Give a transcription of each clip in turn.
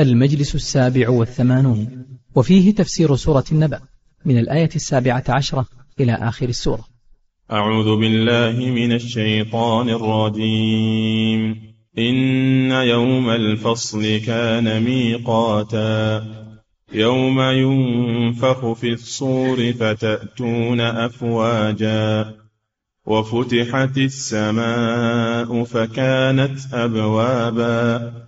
المجلس السابع والثمانون وفيه تفسير سورة النبأ من الآية السابعة عشرة إلى آخر السورة. أعوذ بالله من الشيطان الرجيم. إن يوم الفصل كان ميقاتا. يوم ينفخ في الصور فتأتون أفواجا. وفتحت السماء فكانت أبوابا.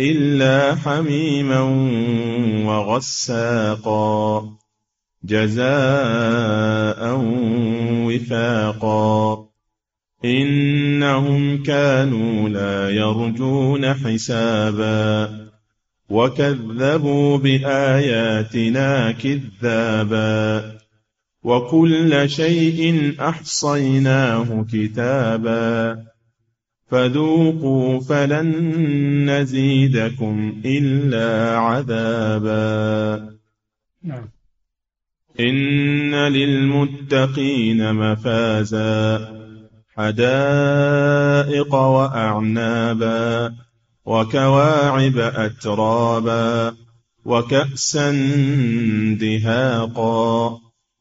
إلا حميما وغساقا جزاء وفاقا إنهم كانوا لا يرجون حسابا وكذبوا بآياتنا كذابا وكل شيء أحصيناه كتابا فذوقوا فلن نزيدكم إلا عذابا. نعم. إن للمتقين مفازا حدائق وأعنابا وكواعب أترابا وكأسا دهاقا.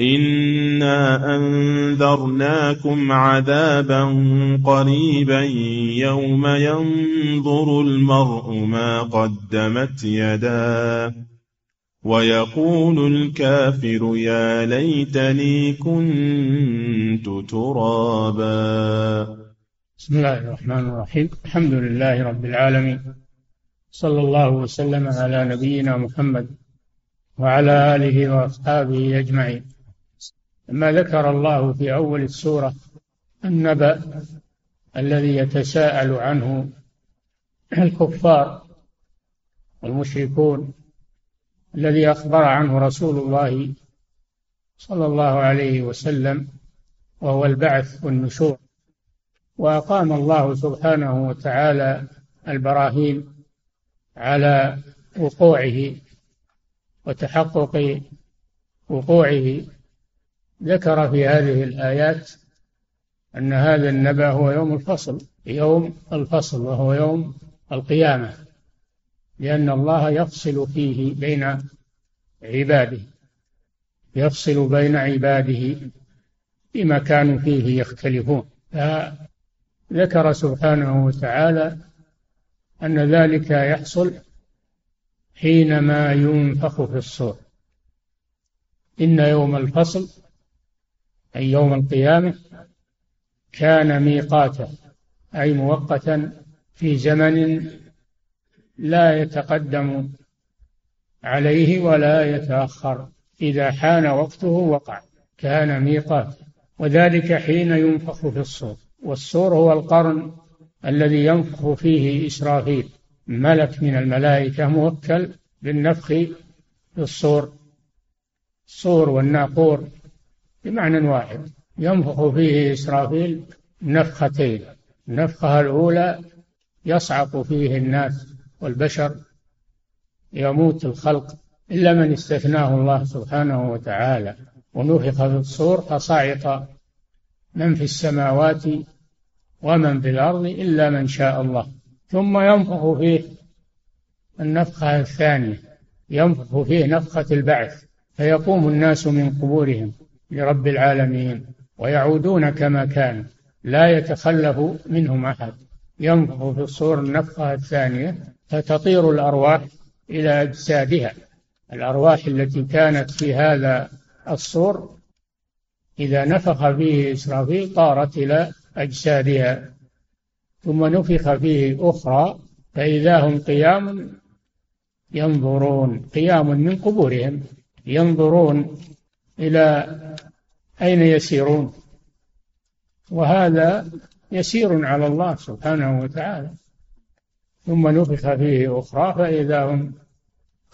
إنا أنذرناكم عذابا قريبا يوم ينظر المرء ما قدمت يداه ويقول الكافر يا ليتني كنت ترابا بسم الله الرحمن الرحيم. الحمد لله رب العالمين. صلى الله وسلم على نبينا محمد وعلى آله وأصحابه أجمعين. لما ذكر الله في أول السورة النبأ الذي يتساءل عنه الكفار والمشركون الذي أخبر عنه رسول الله صلى الله عليه وسلم وهو البعث والنشور. وأقام الله سبحانه وتعالى البراهين على وقوعه وتحقق وقوعه ذكر في هذه الآيات أن هذا النبأ هو يوم الفصل يوم الفصل وهو يوم القيامة لأن الله يفصل فيه بين عباده يفصل بين عباده فيما كانوا فيه يختلفون. فذكر سبحانه وتعالى أن ذلك يحصل حينما ينفخ في الصور. إن يوم الفصل أي يوم القيامة كان ميقاتا أي مؤقتا في زمن لا يتقدم عليه ولا يتأخر إذا حان وقته وقع كان ميقاتا. وذلك حين ينفخ في الصور والصور هو القرن الذي ينفخ فيه إسرافيل ملك من الملائكة موكل بالنفخ في الصور الصور والناقور. بمعنى واحد. ينفخ فيه إسرافيل نفختين. النفخة الأولى يصعق فيه الناس والبشر يموت الخلق إلا من استثناه الله سبحانه وتعالى. ونفخ في الصور فصعق من في السماوات ومن في الأرض إلا من شاء الله. ثم ينفخ فيه النفخة الثانية. ينفخ فيه نفخة البعث. فيقوم الناس من قبورهم. لرب العالمين ويعودون كما كانوا لا يتخلف منهم أحد. ينفخ في الصور النفخة الثانية فتطير الأرواح إلى أجسادها. الأرواح التي كانت في هذا الصور إذا نفخ فيه إسرافيل طارت إلى أجسادها. ثم نفخ فيه أخرى فإذا هم قيام ينظرون قيام من قبورهم ينظرون إلى أين يسيرون؟ وهذا يسير على الله سبحانه وتعالى. ثم نفخ فيه أخرى فإذا هم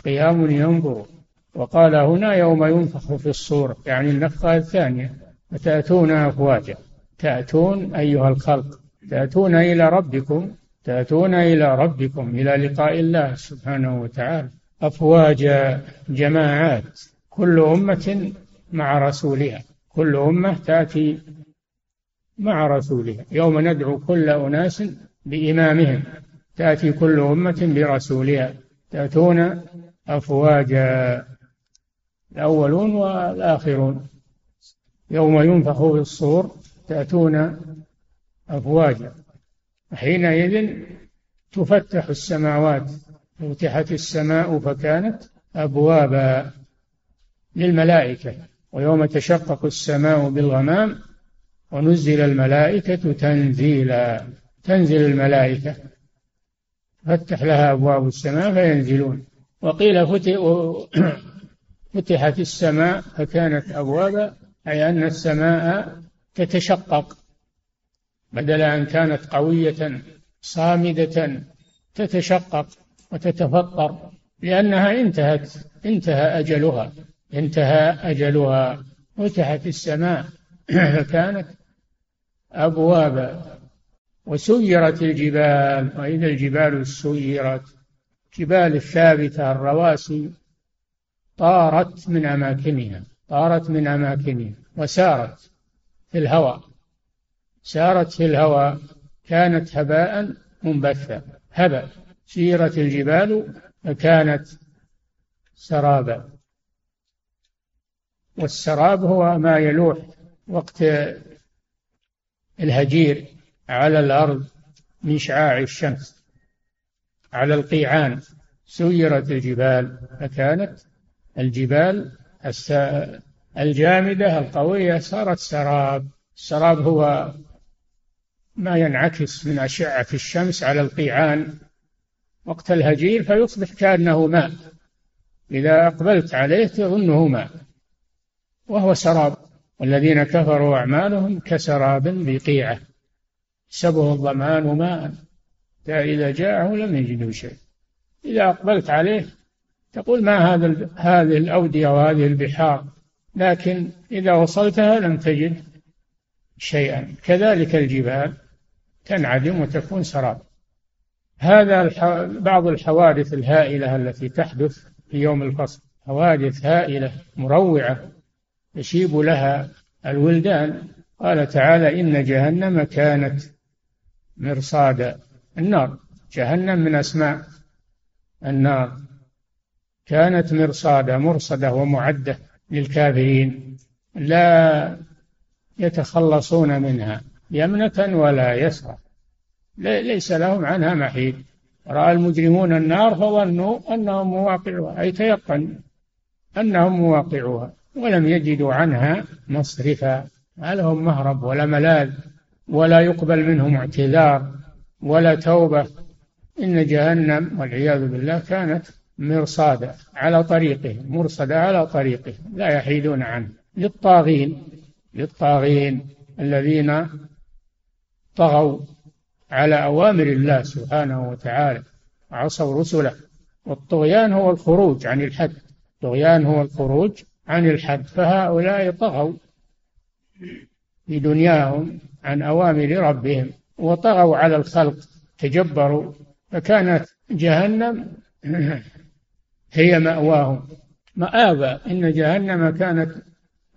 قيام ينظرون وقال هنا يوم ينفخ في الصور يعني النفخة الثانية فتأتون أفواجا؟ تأتون أيها الخلق تأتون إلى ربكم تأتون إلى ربكم إلى لقاء الله سبحانه وتعالى. أفواجا جماعات كل أمة مع رسولها. كل أمة تأتي مع رسولها. يوم ندعو كل أناس بإمامهم تأتي كل أمة برسولها. تأتون أفواجا الأولون والآخرون. يوم ينفخ في الصور تأتون أفواجا. حينئذ تفتح السماوات فتحت السماء فكانت أبوابا للملائكة. ويوم تشقق السماء بالغمام ونزل الملائكة تنزيلا. تنزل الملائكة. فتح لها أبواب السماء فينزلون. وقيل فتحت السماء فكانت أبوابا أي أن السماء تتشقق. بدل أن كانت قوية صامدة تتشقق وتتفطر لأنها انتهت انتهى أجلها. انتهى أجلها. فتحت السماء فكانت أبوابا وسيرت الجبال. وإذا الجبال سيرت جبال الثابتة الرواسي طارت من أماكنها طارت من أماكنها وسارت في الهواء. سارت في الهواء كانت هباء منبثا. هبا سيرت الجبال فكانت سرابا. والسراب هو ما يلوح وقت الهجير على الأرض من شعاع الشمس على القيعان. سيرت الجبال فكانت الجبال الجامدة القوية صارت سراب. السراب هو ما ينعكس من أشعة الشمس على القيعان وقت الهجير فيصبح كأنه ماء. إذا أقبلت عليه تظنه ماء. وهو سراب. والذين كفروا أعمالهم كسراب بقيعة. سبه الضمان ماء. إذا جاءه لم يجده شيء. إذا أقبلت عليه تقول ما هذا هذه الأودية وهذه البحار. لكن إذا وصلتها لم تجد شيئا. كذلك الجبال تنعدم وتكون سراب. هذا بعض الحوادث الهائلة التي تحدث في يوم الفصل. حوادث هائلة مروعة. يشيب لها الولدان. قال تعالى إن جهنم كانت مرصادا. النار جهنم من أسماء النار. كانت مرصادا مرصدة ومعدة للكافرين. لا يتخلصون منها يمنة ولا يسرى ليس لهم عنها محيد رأى المجرمون النار فظنوا أنهم مواقعوها أي تيقن أنهم مواقعوها ولم يجدوا عنها مصرفا ما لهم مهرب ولا ملاذ ولا يقبل منهم اعتذار ولا توبة. إن جهنم والعياذ بالله كانت مرصادا على طريقهم مرصدا على طريقهم لا يحيدون عنه. للطاغين للطاغين الذين طغوا على أوامر الله سبحانه وتعالى وعصوا رسله. والطغيان هو الخروج عن الحد الطغيان هو الخروج عن الحد فهؤلاء طغوا في دنياهم عن أوامر ربهم وطغوا على الخلق تجبروا فكانت جهنم هي مأواهم. مآبا إن جهنم كانت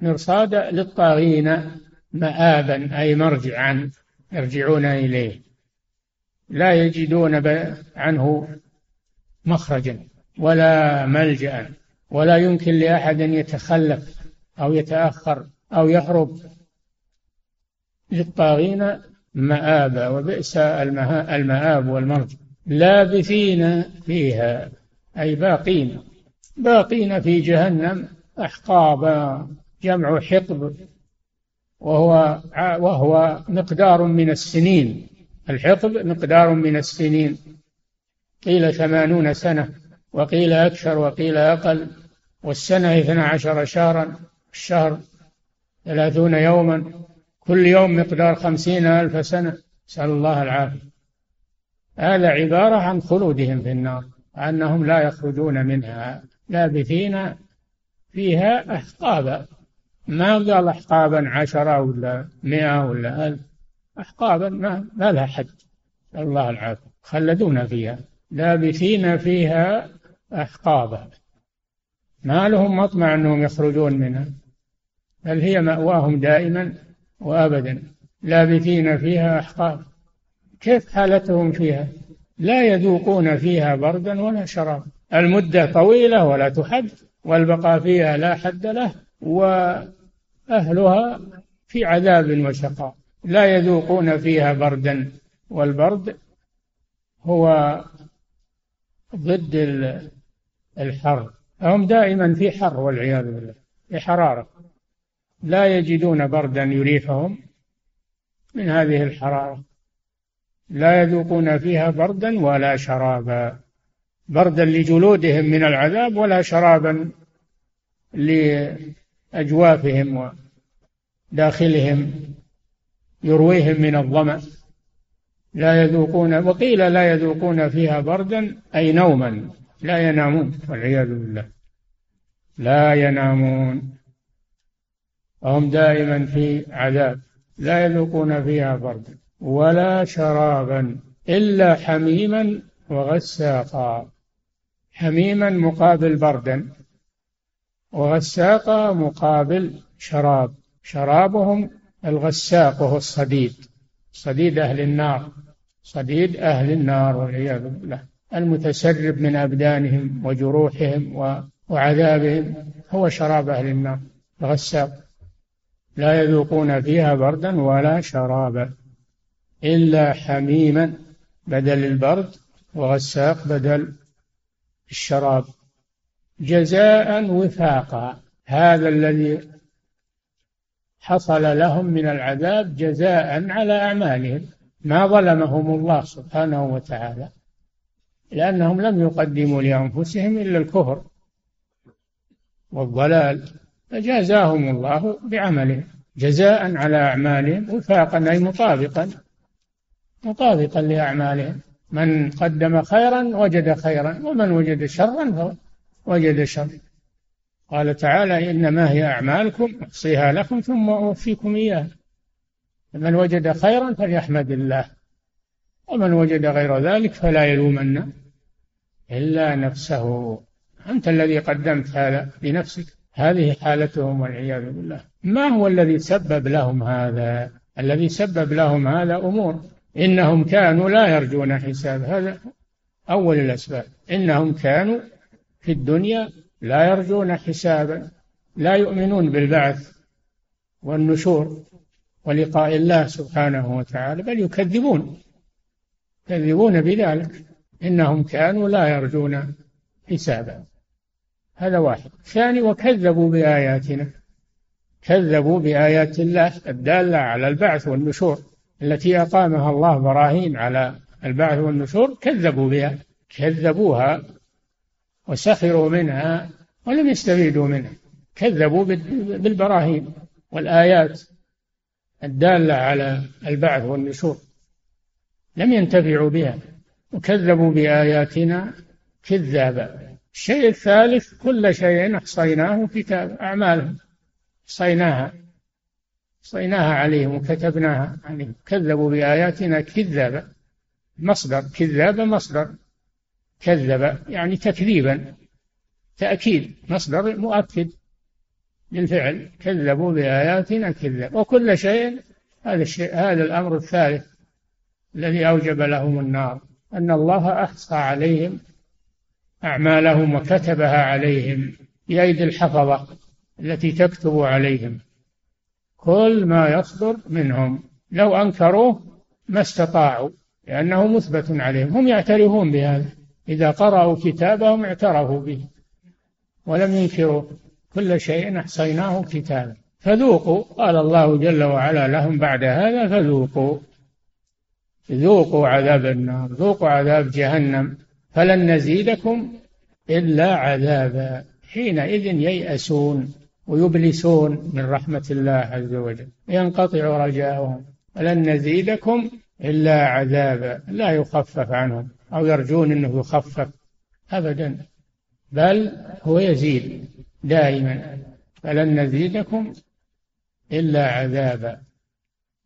مرصادا للطاغين مآبا أي مرجعا يرجعون إليه. لا يجدون عنه مخرجا ولا ملجأ ولا يمكن لأحد أن يتخلف أو يتأخر أو يهرب للطاغين مآبا وبئس المآب والمرجع لابثين فيها أي باقين. باقين في جهنم أحقابا جمع حقب. وهو وهو مقدار من السنين. الحقب مقدار من السنين. قيل ثمانون سنة. وقيل أكثر وقيل أقل والسنة اثنا عشر شهرا الشهر ثلاثون يوما كل يوم مقدار خمسين ألف سنة نسأل الله العافية. هذا عبارة عن خلودهم في النار أنهم لا يخرجون منها لابثين فيها أحقابا. ما قال أحقابا عشرة ولا مئة ولا ألف أحقابا ما, ما لها حد. الله العافية. خلدون فيها. لابثين فيها أحقابا ما لهم مطمع أنهم يخرجون منها بل هي مأواهم دائما وأبدا لابثين فيها أحقاب. كيف حالتهم فيها؟ لا يذوقون فيها بردا ولا شرابا المدة طويلة ولا تحد والبقاء فيها لا حد له وأهلها في عذاب وشقاء. لا يذوقون فيها بردا والبرد هو ضد الحر. هم دائما في حر والعياذ بالله في حرارة. لا يجدون بردا يريحهم من هذه الحرارة. لا يذوقون فيها بردا ولا شرابا. بردا لجلودهم من العذاب ولا شرابا لأجوافهم وداخلهم يرويهم من الظمأ. لا يذوقون وقيل لا يذوقون فيها بردا أي نوما. لا ينامون والعياذ بالله. لا ينامون. وهم دائما في عذاب. لا يذوقون فيها بردا ولا شرابا إلا حميما وغساقا. حميما مقابل بردا وغساقا مقابل شراب. شرابهم الغساق وهو الصديد. صديد أهل النار. صديد أهل النار والعياذ بالله. المتسرب من أبدانهم وجروحهم وعذابهم هو شراب أهل النار الغساق. لا يذوقون فيها بردا ولا شرابا إلا حميما بدل البرد وغساق بدل الشراب. جزاء وفاقا هذا الذي حصل لهم من العذاب جزاء على أعمالهم ما ظلمهم الله سبحانه وتعالى. لأنهم لم يقدموا لأنفسهم إلا الكفر والضلال فجازاهم الله بعملهم جزاء على أعمالهم وفاقا أي مطابقا مطابقا لأعمالهم. من قدم خيرا وجد خيرا ومن وجد شرا وجد شر. قال تعالى إنما هي أعمالكم أحصيها لكم ثم أوفيكم إياها. من وجد خيرا فليحمد الله. ومن وجد غير ذلك فلا يلومن إلا نفسه. أنت الذي قدمت هذا لنفسك. هذه حالتهم والعياذ بالله. ما هو الذي سبب لهم هذا؟ الذي سبب لهم هذا أمور. إنهم كانوا لا يرجون حساب. هذا أول الأسباب. إنهم كانوا في الدنيا لا يرجون حسابا. لا يؤمنون بالبعث والنشور ولقاء الله سبحانه وتعالى بل يكذبون. يكذبون بذلك. إنهم كانوا لا يرجون حسابا. هذا واحد. ثاني وكذبوا بآياتنا. كذبوا بآيات الله الدالة على البعث والنشور. التي أقامها الله براهين على البعث والنشور كذبوا بها. كذبوها وسخروا منها ولم يستفيدوا منها. كذبوا بالبراهين والآيات الدالة على البعث والنشور. لم ينتفعوا بها وكذبوا بآياتنا كذابا. الشيء الثالث كل شيء أحصيناه كتاب أعمالهم. أحصيناها. أحصيناها عليهم وكتبناها عليهم. كذبوا بآياتنا كذابا. مصدر. كذابا مصدر. كذب. يعني تكذيبا. تأكيد. مصدر مؤكد. للفعل كذبوا بآياتنا كذب وكل شيء هذا الشيء هذا الأمر الثالث. الذي أوجب لهم النار أن الله أحصى عليهم أعمالهم وكتبها عليهم بأيدي الحفظة التي تكتب عليهم. كل ما يصدر منهم لو أنكروه ما استطاعوا لأنه مثبت عليهم. هم يعترفون بهذا. إذا قرأوا كتابهم اعترفوا به ولم ينكروا كل شيء أحصيناه كتابا. فذوقوا قال الله جل وعلا لهم بعد هذا فذوقوا. ذوقوا عذاب النار ذوقوا عذاب جهنم فلن نزيدكم إلا عذابا. حينئذ ييأسون ويبلسون من رحمة الله عز وجل ينقطع رجاؤهم ولن نزيدكم إلا عذابا. لا يخفف عنهم أو يرجون أنه يخفف أبدا بل هو يزيد دائما. فلن نزيدكم إلا عذابا.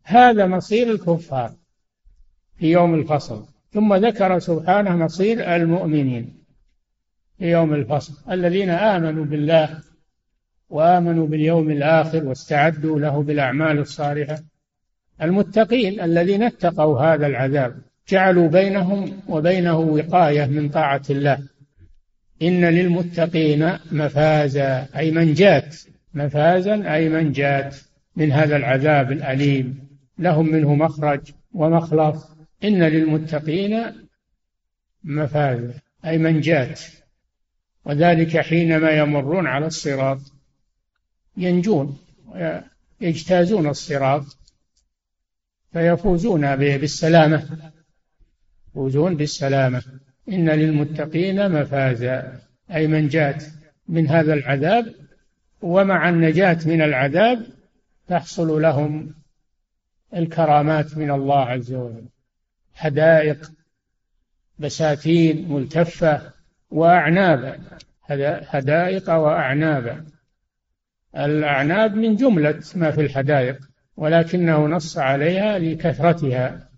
هذا مصير الكفار. في يوم الفصل. ثم ذكر سبحانه مصير المؤمنين في يوم الفصل. الذين آمنوا بالله وآمنوا باليوم الآخر واستعدوا له بالأعمال الصالحة. المتقين الذين اتقوا هذا العذاب جعلوا بينهم وبينه وقاية من طاعة الله. إن للمتقين مفازا أي منجات مفازا أي منجات من هذا العذاب الأليم. لهم منه مخرج ومخلص. إن للمتقين مفازا أي منجات وذلك حينما يمرون على الصراط ينجون يجتازون الصراط فيفوزون بالسلامة. يفوزون بالسلامة. إن للمتقين مفازا أي منجات من هذا العذاب ومع النجاة من العذاب تحصل لهم الكرامات من الله عز وجل. حدائق بساتين ملتفة وأعنابا. حدائق وأعنابا. الأعناب من جملة ما في الحدائق ولكنه نص عليها لكثرتها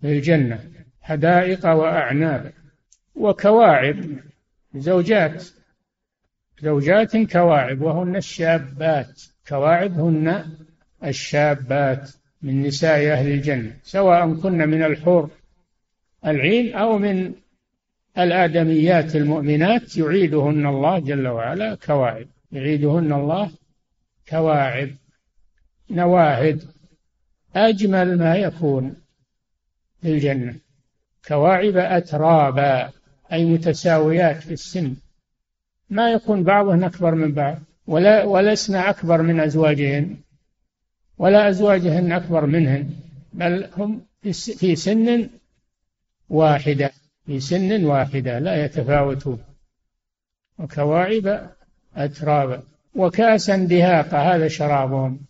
في الجنة حدائق وأعناب. وكواعب. زوجات. زوجات كواعب وهن الشابات. كواعب هن الشابات. من نساء أهل الجنة سواء كن من الحور العين أو من الآدميات المؤمنات يعيدهن الله جل وعلا كواعب. يعيدهن الله كواعب نواهد أجمل ما يكون في الجنة. كواعب أترابا أي متساويات في السن. ما يكون بعضهن أكبر من بعض ولا ولسن أكبر من أزواجهن. ولا أزواجهن أكبر منهن بل هم في سن واحدة في سن واحدة لا يتفاوتون وكواعب أترابا وكأسا دهاقا هذا شرابهم.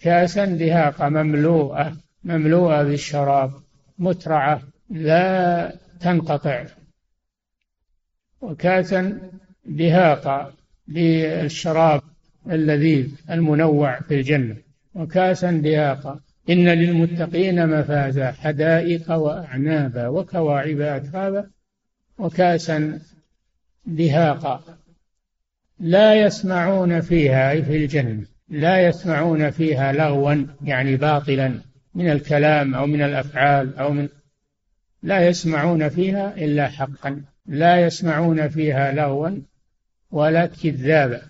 كأسا دهاقا مملوءة مملوءة بالشراب مترعة لا تنقطع. وكأسا دهاقا للشراب اللذيذ المنوع في الجنة. وكأسا دهاقا إن للمتقين مفازا حدائق وأعنابا وكواعب أترابا وكأسا دهاقا لا يسمعون فيها أي في الجنة لا يسمعون فيها لغوا يعني باطلا من الكلام أو من الأفعال أو من لا يسمعون فيها إلا حقا. لا يسمعون فيها لغوا ولا كذابا.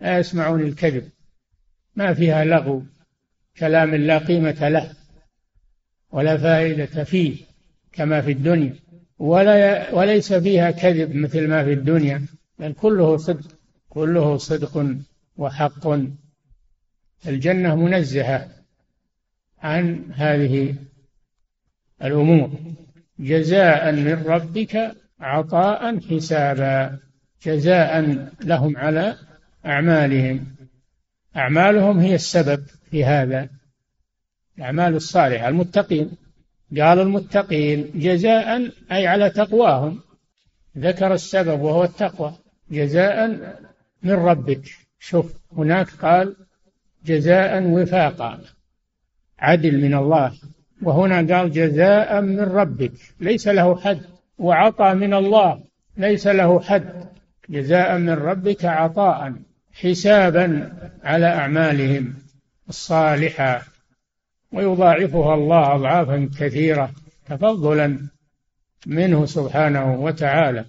لا يسمعون الكذب. ما فيها لغو. كلام لا قيمة له ولا فائدة فيه كما في الدنيا. ولا وليس فيها كذب مثل ما في الدنيا بل كله صدق كله صدق وحق. الجنة منزهة عن هذه الأمور. جزاء من ربك عطاء حسابا جزاء لهم على أعمالهم. أعمالهم هي السبب في هذا. الأعمال الصالحة. المتقين. قال المتقين جزاء أي على تقواهم. ذكر السبب وهو التقوى. جزاء من ربك. شوف هناك قال جزاء وفاقا. عدل من الله. وهنا قال جزاء من ربك. ليس له حد. وعطى من الله. ليس له حد. جزاء من ربك عطاء. حسابا على أعمالهم الصالحة ويضاعفها الله أضعافا كثيرة تفضلا منه سبحانه وتعالى.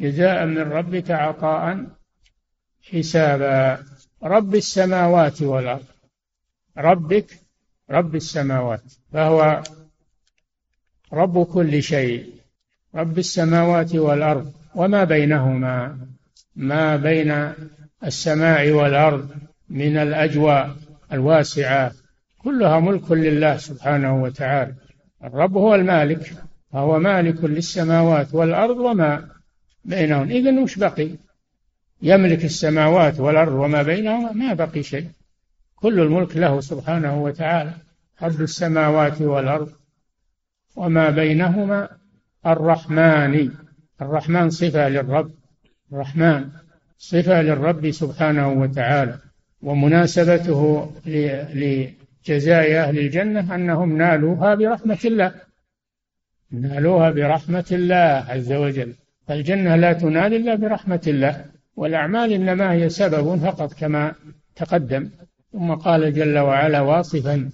جزاء من ربك عطاء حسابا. رب السماوات والأرض. ربك رب السماوات فهو رب كل شيء. رب السماوات والأرض وما بينهما. ما بين السماء والأرض من الأجواء الواسعة كلها ملك لله سبحانه وتعالى. الرب هو المالك فهو مالك للسماوات والأرض وما بينهم إذن وش بقي؟ يملك السماوات والأرض وما بينهما؟ ما بقي شيء. كل الملك له سبحانه وتعالى. رب السماوات والأرض وما بينهما. الرحمن الرحمن صفة للرب. الرحمن صفة للرب سبحانه وتعالى ومناسبته لجزاء أهل الجنة أنهم نالوها برحمة الله. نالوها برحمة الله عز وجل. فالجنة لا تنال إلا برحمة الله والأعمال إنما هي سبب فقط كما تقدم. ثم قال جل وعلا واصفا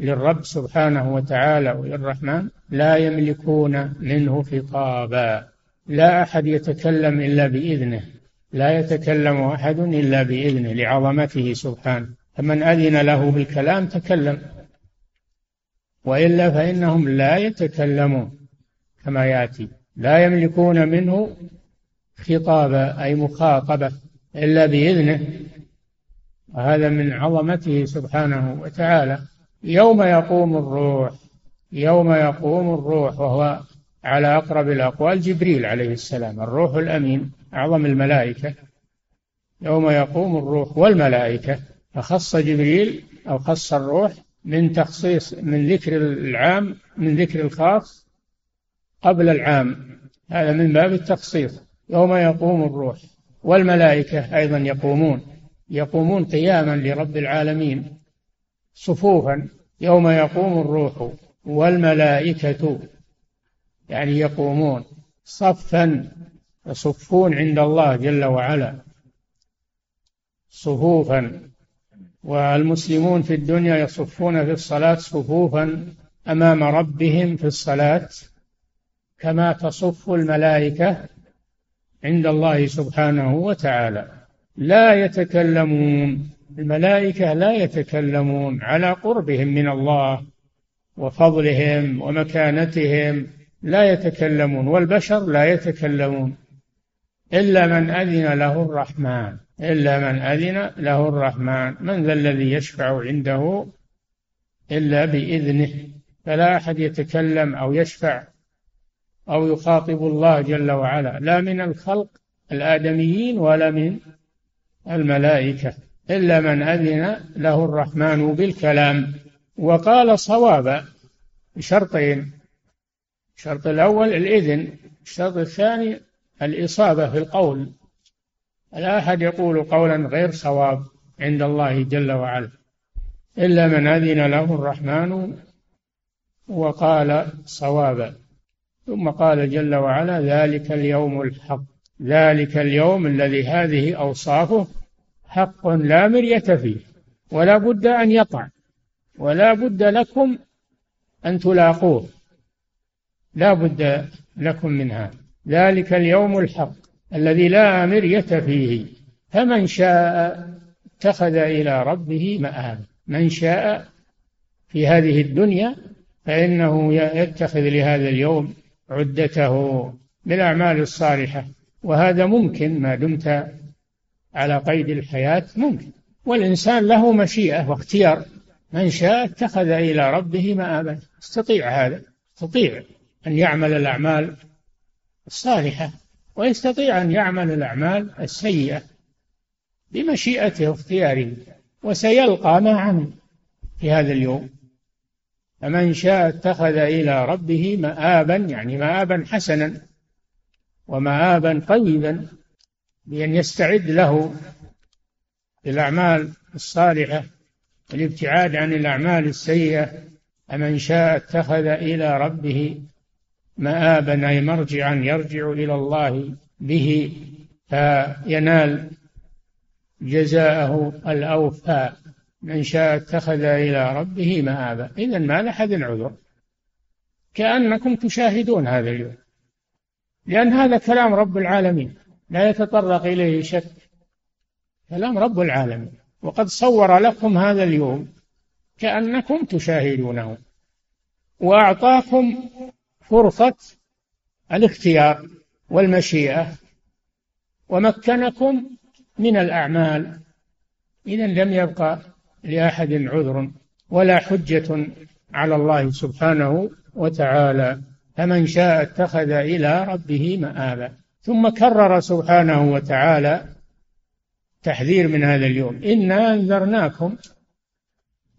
للرب سبحانه وتعالى وللرحمن لا يملكون منه خطابا. لا أحد يتكلم إلا بإذنه لا يتكلم أحد إلا بإذنه لعظمته سبحانه. فمن أذن له بالكلام تكلم وإلا فإنهم لا يتكلمون كما يأتي. لا يملكون منه خطابا أي مخاطبة إلا بإذنه. وهذا من عظمته سبحانه وتعالى. يوم يقوم الروح يوم يقوم الروح وهو على أقرب الأقوال جبريل عليه السلام الروح الأمين أعظم الملائكة. يوم يقوم الروح والملائكة فخص جبريل أو خص الروح من تخصيص من ذكر العام من ذكر الخاص قبل العام. هذا من باب التخصيص. يوم يقوم الروح والملائكة أيضا يقومون. يقومون قياما لرب العالمين صفوفا. يوم يقوم الروح والملائكة يعني يقومون صفا يصفون عند الله جل وعلا صفوفا. والمسلمون في الدنيا يصفون في الصلاة صفوفا أمام ربهم في الصلاة كما تصف الملائكة عند الله سبحانه وتعالى. لا يتكلمون الملائكة لا يتكلمون على قربهم من الله وفضلهم ومكانتهم. لا يتكلمون والبشر لا يتكلمون إلا من أذن له الرحمن إلا من أذن له الرحمن. من ذا الذي يشفع عنده إلا بإذنه؟ فلا أحد يتكلم أو يشفع أو يخاطب الله جل وعلا لا من الخلق الآدميين ولا من الملائكة إلا من أذن له الرحمن بالكلام. وقال صوابا بشرطين الشرط الأول الإذن الشرط الثاني الإصابة في القول. لا أحد يقول قولا غير صواب عند الله جل وعلا إلا من أذن له الرحمن وقال صوابا. ثم قال جل وعلا ذلك اليوم الحق ذلك اليوم الذي هذه أوصافه حق لا مرية فيه ولا بد أن يقع ولا بد لكم أن تلاقوه. لا بد لكم منها. ذلك اليوم الحق الذي لا مرية فيه. فمن شاء اتخذ إلى ربه مآب. من شاء في هذه الدنيا فإنه يتخذ لهذا اليوم عدته بالأعمال الصالحة. وهذا ممكن ما دمت على قيد الحياة ممكن. والإنسان له مشيئة واختيار. من شاء اتخذ إلى ربه مآبا. يستطيع هذا. يستطيع أن يعمل الأعمال الصالحة ويستطيع أن يعمل الأعمال السيئة بمشيئته واختياره وسيلقى عمل في هذا اليوم. فمن شاء اتخذ إلى ربه مآبا يعني مآبا حسنا ومآبا طيبا بأن يستعد له للأعمال الصالحة والابتعاد عن الأعمال السيئة. فمن شاء اتخذ إلى ربه مآبا أي مرجعا يرجع إلى الله به فينال جزاءه الأوفى. من شاء اتخذ إلى ربه مآبا. إذا ما لأحد عذر كأنكم تشاهدون هذا اليوم. لأن هذا كلام رب العالمين. لا يتطرق إليه شك. كلام رب العالمين. وقد صور لكم هذا اليوم كأنكم تشاهدونه. وأعطاكم فرصة الاختيار والمشيئة ومكنكم من الأعمال. إذا لم يبقى لأحد عذر ولا حجة على الله سبحانه وتعالى. فمن شاء اتخذ إلى ربه مآبا. ثم كرر سبحانه وتعالى تحذير من هذا اليوم. إنا أنذرناكم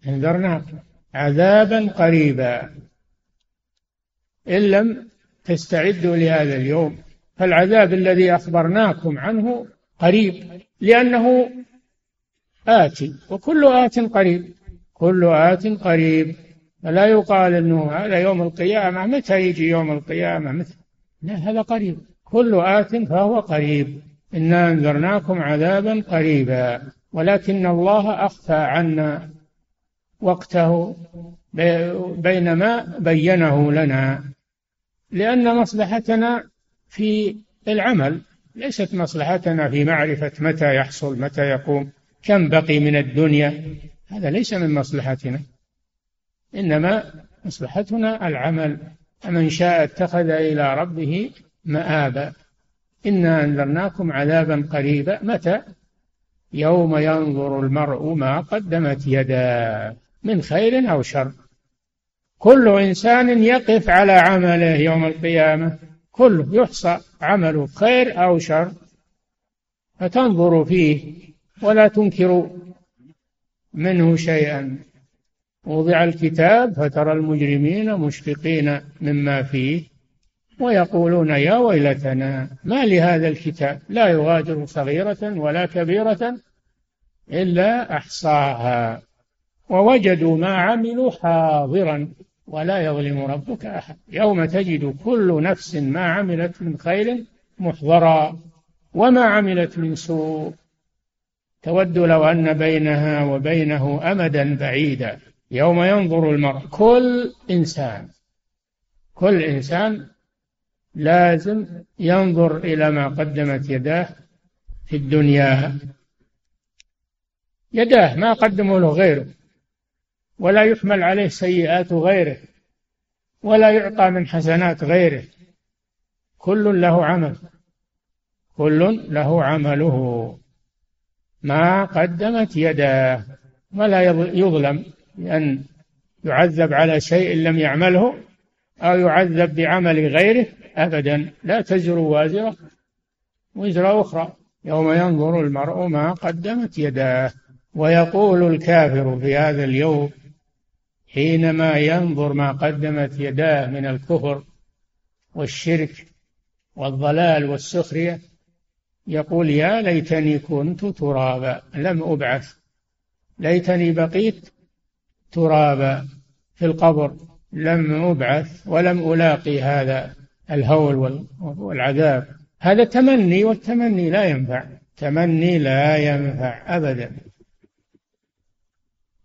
أنذرناكم عذابا قريبا. إن لم تستعدوا لهذا اليوم فالعذاب الذي أخبرناكم عنه قريب لأنه آتي وكل آت قريب كل آت قريب. فلا يقال أنه هذا يوم القيامة متى يجي يوم القيامة؟ متى؟ لا هذا قريب. كل آت فهو قريب. إنا أنذرناكم عذابا قريبا ولكن الله أخفى عنا وقته بينما بينه لنا. لأن مصلحتنا في العمل ليست مصلحتنا في معرفة متى يحصل متى يقوم كم بقي من الدنيا هذا ليس من مصلحتنا. إنما مصلحتنا العمل. فمن شاء اتخذ إلى ربه مآبا. إنا أنذرناكم عذابا قريبا. متى؟ يوم ينظر المرء ما قدمت يداه من خير أو شر. كل إنسان يقف على عمله يوم القيامة. كله يحصى عمله خير أو شر. فتنظر فيه ولا تنكر منه شيئا. وضع الكتاب فترى المجرمين مشفقين مما فيه ويقولون يا ويلتنا ما لهذا الكتاب؟ لا يغادر صغيرة ولا كبيرة إلا أحصاها. ووجدوا ما عملوا حاضرا ولا يظلم ربك أحد. يوم تجد كل نفس ما عملت من خير محضرا وما عملت من سوء. تود لو أن بينها وبينه أمدا بعيدا. يوم ينظر المرء كل إنسان كل إنسان لازم ينظر إلى ما قدمت يداه في الدنيا. يداه ما قدموا له غيره. ولا يحمل عليه سيئات غيره ولا يعطى من حسنات غيره. كل له عمل كل له عمله. ما قدمت يداه ولا يظلم بأن يعذب على شيء لم يعمله أو يعذب بعمل غيره أبدا. لا تزر وازرة وزر أخرى. يوم ينظر المرء ما قدمت يداه ويقول الكافر في هذا اليوم حينما ينظر ما قدمت يداه من الكفر والشرك والضلال والسخرية يقول يا ليتني كنت ترابا لم أبعث. ليتني بقيت ترابا في القبر لم أبعث ولم ألاقي هذا الهول والعذاب. هذا تمني والتمني لا ينفع. تمني لا ينفع ابدا.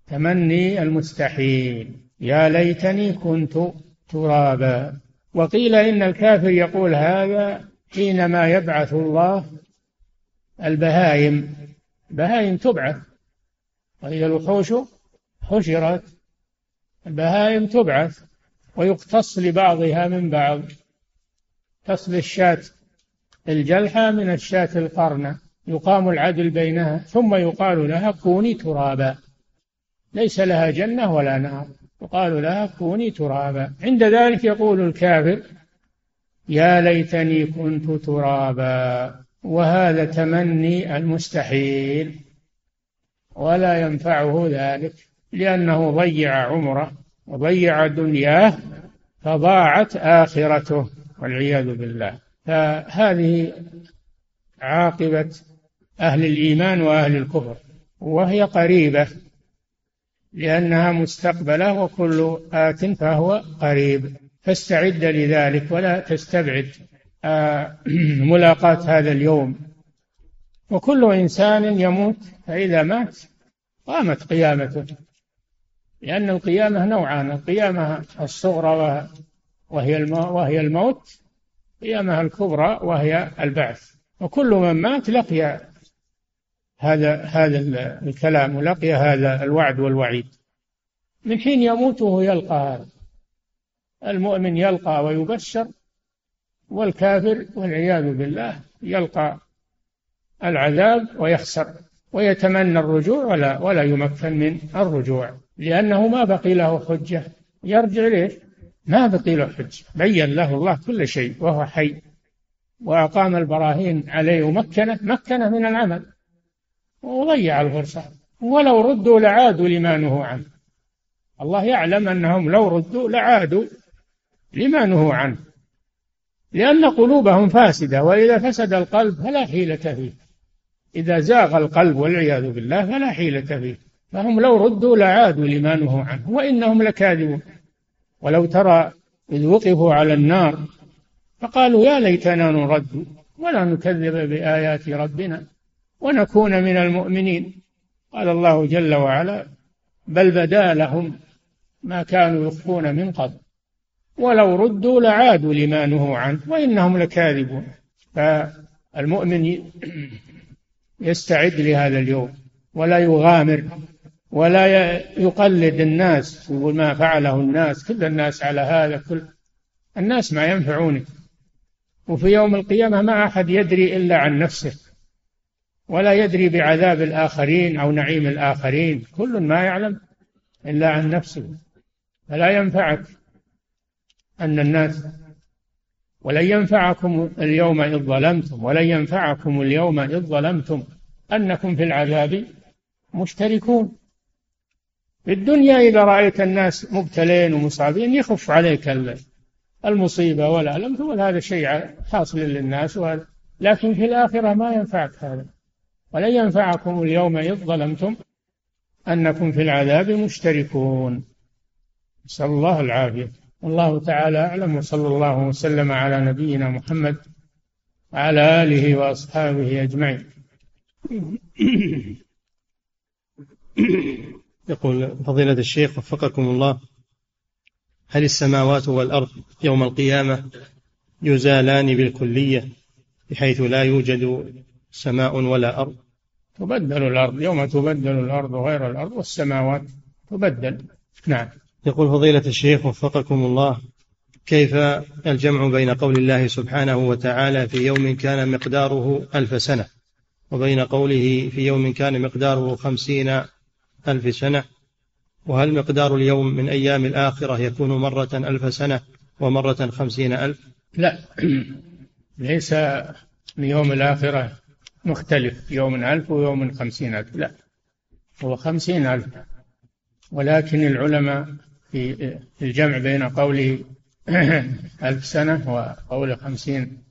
تمني المستحيل. يا ليتني كنت ترابا. وقيل إن الكافر يقول هذا حينما يبعث الله البهائم. بهائم تبعث. وإذا الوحوش حشرت البهائم تبعث. ويقتص لبعضها من بعض. تصل الشاة الجلحة من الشاة القرنة. يقام العدل بينها ثم يقال لها كوني ترابا. ليس لها جنة ولا نار. يقال لها كوني ترابا. عند ذلك يقول الكافر يا ليتني كنت ترابا وهذا تمني المستحيل ولا ينفعه ذلك لأنه ضيع عمره وضيع دنياه فضاعت آخرته والعياذ بالله. فهذه عاقبة أهل الإيمان وأهل الكفر وهي قريبة. لأنها مستقبلة وكل آت فهو قريب. فاستعد لذلك ولا تستبعد آه، ملاقاة هذا اليوم. وكل إنسان يموت فإذا مات قامت قيامته لأن القيامة نوعان القيامة الصغرى وهي وهي الموت قيامة الكبرى وهي البعث. وكل من مات لقي هذا هذا الكلام ولقي هذا الوعد والوعيد. من حين يموت وهو يلقى هذا. المؤمن يلقى ويبشر والكافر والعياذ بالله يلقى العذاب ويخسر ويتمنى الرجوع ولا ولا يمكن من الرجوع. لأنه ما بقي له حجة. يرجع ليش؟ ما بقي له حجة. بين له الله كل شيء وهو حي. وأقام البراهين عليه ومكنه مكنه من العمل. وضيع الفرصة. ولو ردوا لعادوا لما نهوا عنه. الله يعلم أنهم لو ردوا لعادوا لما نهوا عنه. لأن قلوبهم فاسدة وإذا فسد القلب فلا حيلة فيه. إذا زاغ القلب والعياذ بالله فلا حيلة فيه. فهم لو ردوا لعادوا لما نهوا عنه وإنهم لكاذبون. ولو ترى إذ وقفوا على النار فقالوا يا ليتنا نرد ولا نكذب بآيات ربنا. ونكون من المؤمنين. قال الله جل وعلا بل بدا لهم ما كانوا يخفون من قبل. ولو ردوا لعادوا لما نهوا عنه وإنهم لكاذبون. فالمؤمن يستعد لهذا اليوم ولا يغامر ولا يقلد الناس يقول ما فعله الناس. كل الناس على هذا كل الناس ما ينفعونك وفي يوم القيامة ما أحد يدري إلا عن نفسه. ولا يدري بعذاب الآخرين أو نعيم الآخرين. كل ما يعلم إلا عن نفسه. فلا ينفعك أن الناس ولن ينفعكم اليوم إذ ظلمتم ولن ينفعكم اليوم إذ ظلمتم. أنكم في العذاب مشتركون. في الدنيا إذا رأيت الناس مبتلين ومصابين يخف عليك المصيبة. والألم تقول هذا شيء حاصل للناس وهذا. لكن في الآخرة ما ينفعك هذا. ولن ينفعكم اليوم إذ ظلمتم أنكم في العذاب مشتركون. نسأل الله العافية. والله تعالى أعلم وصلى الله وسلم على نبينا محمد وعلى آله وأصحابه أجمعين. يقول فضيلة الشيخ وفقكم الله هل السماوات والأرض يوم القيامة يزالان بالكلية بحيث لا يوجد سماء ولا أرض. تبدل الأرض يوم تبدل الأرض غير الأرض والسماوات تبدل. نعم. يقول فضيلة الشيخ وفقكم الله كيف الجمع بين قول الله سبحانه وتعالى في يوم كان مقداره ألف سنة وبين قوله في يوم كان مقداره خمسين ألف سنة؟ وهل مقدار اليوم من أيام الآخرة يكون مرة ألف سنة ومرة خمسين ألف؟ لا. ليس يوم الآخرة. مختلف يوم ألف ويوم خمسين ألف. لا هو خمسين ألف. ولكن العلماء في الجمع بين قوله ألف سنة وقول خمسين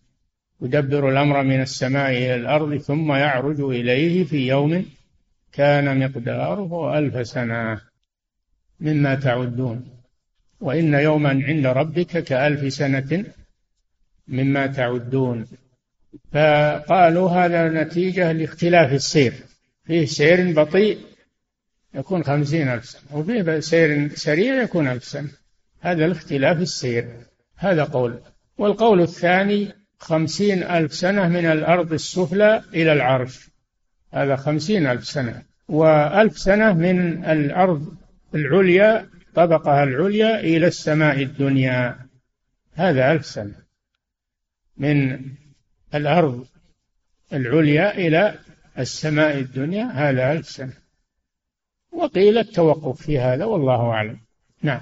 يدبر الأمر من السماء إلى الأرض ثم يعرج إليه في يوم كان مقداره ألف سنة. مما تعدون. وإن يوما عند ربك كألف سنة مما تعدون. فقالوا هذا نتيجة لاختلاف السير. فيه سير بطيء يكون خمسين ألف سنة وفيه سير سريع يكون ألف سنة. هذا الاختلاف السير. هذا قول. والقول الثاني خمسين ألف سنة من الأرض السفلى إلى العرش. هذا خمسين ألف سنة. وألف سنة من الأرض العليا طبقها العليا إلى السماء الدنيا. هذا ألف سنة. من الأرض العليا إلى السماء الدنيا هذا ألف سنة وقيل التوقف في هذا والله أعلم. نعم.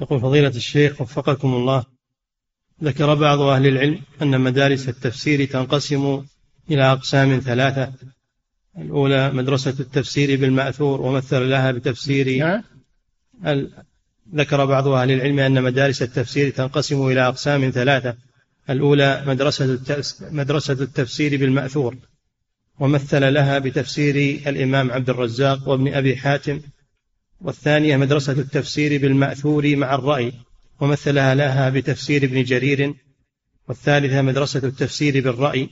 يقول فضيلة الشيخ وفقكم الله ذكر بعض أهل العلم أن مدارس التفسير تنقسم إلى أقسام ثلاثة. الأولى مدرسة التفسير بالمأثور ومثل لها بتفسير نعم. ذكر بعض أهل العلم أن مدارس التفسير تنقسم إلى أقسام ثلاثة. الأولى مدرسة مدرسة التفسير بالمأثور ومثل لها بتفسير الإمام عبد الرزاق وابن أبي حاتم والثانية مدرسة التفسير بالمأثور مع الرأي ومثلها لها بتفسير ابن جرير والثالثة مدرسة التفسير بالرأي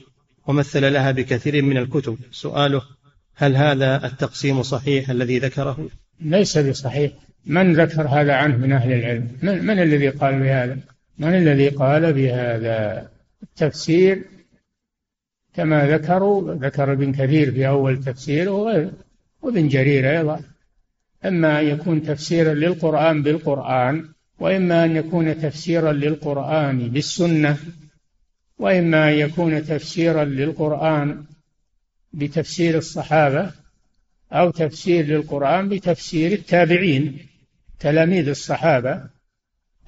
ومثل لها بكثير من الكتب. سؤاله هل هذا التقسيم صحيح الذي ذكره؟ ليس بصحيح. من ذكر هذا عنه من أهل العلم؟ من, من الذي قال بهذا؟ من الذي قال بهذا التفسير؟ كما ذكروا ذكر ابن كثير في أول تفسيره وابن جرير أيضا. إما أن يكون تفسيرا للقرآن بالقرآن وإما أن يكون تفسيرا للقرآن بالسنة وإما أن يكون تفسيرا للقرآن بتفسير الصحابة أو تفسير للقرآن بتفسير التابعين تلاميذ الصحابة.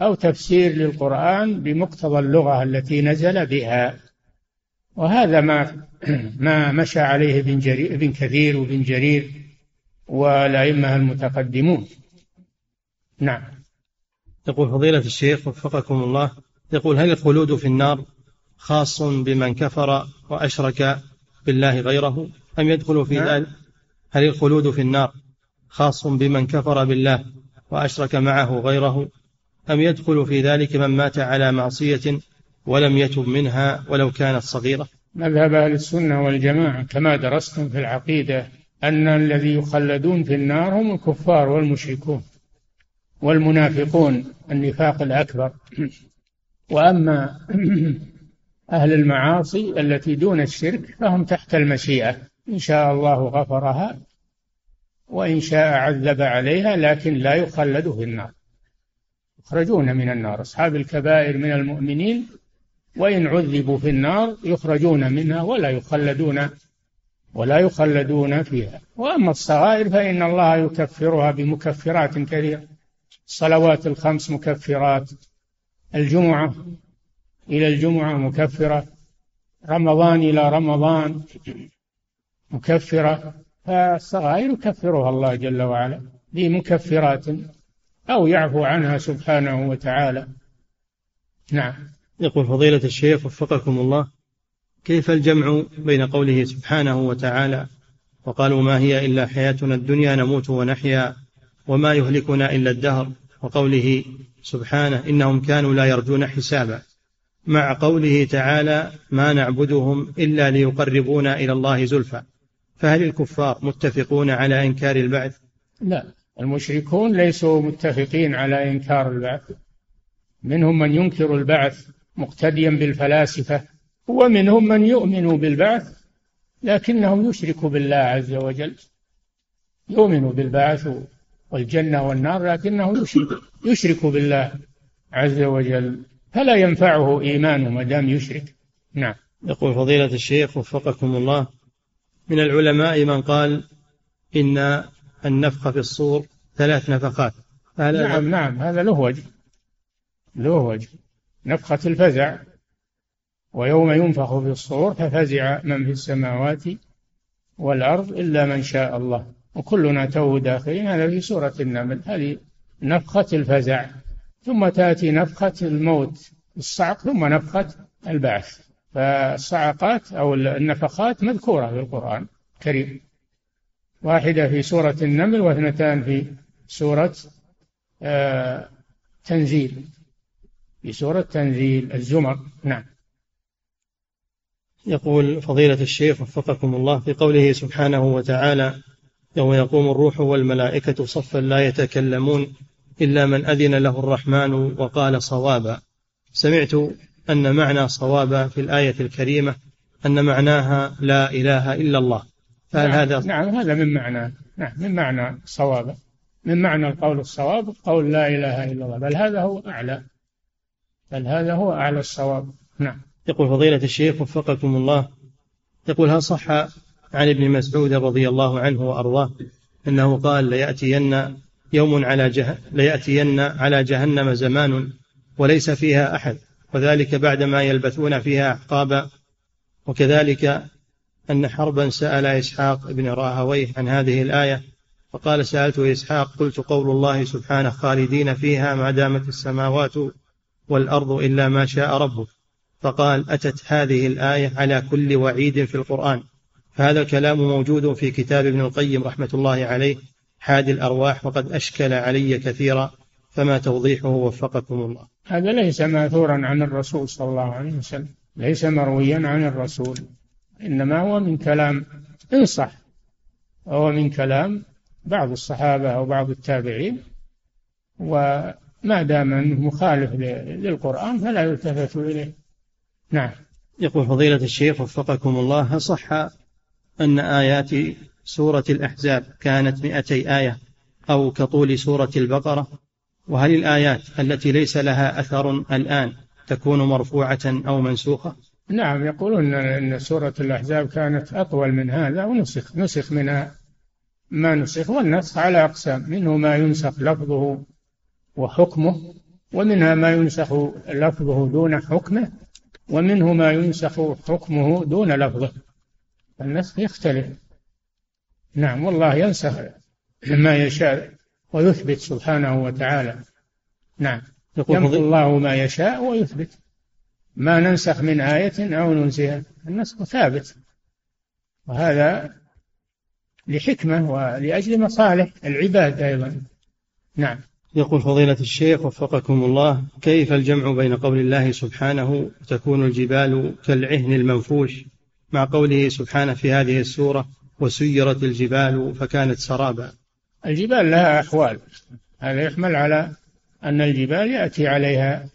أو تفسير للقرآن بمقتضى اللغة التي نزل بها. وهذا ما ما مشى عليه ابن جرير ابن كثير وابن جرير والأئمة المتقدمون. نعم. يقول فضيلة الشيخ وفقكم الله يقول هل الخلود في النار خاص بمن كفر وأشرك بالله غيره؟ أم يدخل في نعم. ذلك؟ هل الخلود في النار خاص بمن كفر بالله وأشرك معه غيره؟ أم يدخل في ذلك من مات على معصية ولم يتب منها ولو كانت صغيرة؟ مذهب أهل السنة والجماعة كما درستم في العقيدة أن الذي يخلدون في النار هم الكفار والمشركون والمنافقون النفاق الأكبر. وأما أهل المعاصي التي دون الشرك فهم تحت المشيئة. إن شاء الله غفرها وإن شاء عذب عليها لكن لا يخلد في النار. يخرجون من النار. أصحاب الكبائر من المؤمنين وإن عذبوا في النار يخرجون منها ولا يخلدون ولا يخلدون فيها. وأما الصغائر فإن الله يكفرها بمكفرات كثيرة. الصلوات الخمس مكفرات الجمعة إلى الجمعة مكفرة رمضان إلى رمضان مكفرة. فالصغائر يكفرها الله جل وعلا بمكفرات. أو يعفو عنها سبحانه وتعالى. نعم. يقول فضيلة الشيخ وفقكم الله كيف الجمع بين قوله سبحانه وتعالى وقالوا ما هي إلا حياتنا الدنيا نموت ونحيا وما يهلكنا إلا الدهر وقوله سبحانه إنهم كانوا لا يرجون حسابا مع قوله تعالى ما نعبدهم إلا ليقربونا إلى الله زلفى فهل الكفار متفقون على إنكار البعث؟ لا. المشركون ليسوا متفقين على إنكار البعث. منهم من ينكر البعث مقتديا بالفلاسفة ومنهم من يؤمن بالبعث لكنه يشرك بالله عز وجل. يؤمن بالبعث والجنة والنار لكنه يشرك, يشرك بالله عز وجل. فلا ينفعه إيمانه ما دام يشرك. نعم. يقول فضيلة الشيخ وفقكم الله من العلماء من قال إن النفخ في الصور ثلاث نفخات. نعم نعم هذا له وجه. له وجه. نفخة الفزع. ويوم ينفخ في الصور ففزع من في السماوات والأرض إلا من شاء الله. وكلنا تو داخلين. هذا في سورة النمل. هذه نفخة الفزع. ثم تأتي نفخة الموت. الصعق ثم نفخة البعث. فالصعقات أو النفخات مذكورة في القرآن الكريم. واحدة في سورة النمل واثنتان في سورة آه تنزيل. في سورة تنزيل الزمر. نعم. يقول فضيلة الشيخ وفقكم الله في قوله سبحانه وتعالى يوم يقوم الروح والملائكة صفا لا يتكلمون إلا من أذن له الرحمن وقال صوابا. سمعت أن معنى صوابا في الآية الكريمة أن معناها لا إله إلا الله. فهل نعم. هذا نعم هذا من معنى نعم من معنى صوابا من معنى القول الصواب قول لا إله إلا الله بل هذا هو أعلى. بل هذا هو أعلى الصواب. نعم. يقول فضيلة الشيخ وفقكم الله يقول هل صح عن ابن مسعود رضي الله عنه وأرضاه أنه قال ليأتين يوم على جه... ليأتين على جهنم زمان وليس فيها أحد وذلك بعدما يلبثون فيها أحقابا وكذلك أن حربا سأل إسحاق بن راهويه عن هذه الآية فقال سألت إسحاق قلت قول الله سبحانه خالدين فيها ما دامت السماوات والأرض إلا ما شاء ربك. فقال أتت هذه الآية على كل وعيد في القرآن. فهذا الكلام موجود في كتاب ابن القيم رحمة الله عليه حادي الأرواح وقد أشكل علي كثيرا فما توضيحه وفقكم الله. هذا ليس ماثورا عن الرسول صلى الله عليه وسلم ليس مرويا عن الرسول. إنما هو من كلام إن صح هو من كلام بعض الصحابة أو بعض التابعين و ما دام أنه مخالف للقرآن فلا يلتفت إليه. نعم. يقول فضيلة الشيخ وفقكم الله صح أن آيات سورة الأحزاب كانت مئتي آية أو كطول سورة البقرة؟ وهل الآيات التي ليس لها أثر الآن تكون مرفوعة أو منسوخة؟ نعم يقولون أن سورة الأحزاب كانت أطول من هذا ونسخ نسخ منها ما نسخ والنسخ على أقسام منه ما ينسخ لفظه وحكمه ومنها ما ينسخ لفظه دون حكمه ومنه ما ينسخ حكمه دون لفظه. النسخ يختلف. نعم والله ينسخ ما يشاء ويثبت سبحانه وتعالى. نعم يمحو الله ما يشاء ويثبت. ما ننسخ من آية أو ننسها النسخ ثابت. وهذا لحكمة ولأجل مصالح العباد أيضا. نعم. يقول فضيلة الشيخ وفقكم الله كيف الجمع بين قول الله سبحانه تكون الجبال كالعهن المنفوش مع قوله سبحانه في هذه السورة وسيرت الجبال فكانت سرابا؟ الجبال لها أحوال. هذا يحمل على أن الجبال يأتي عليها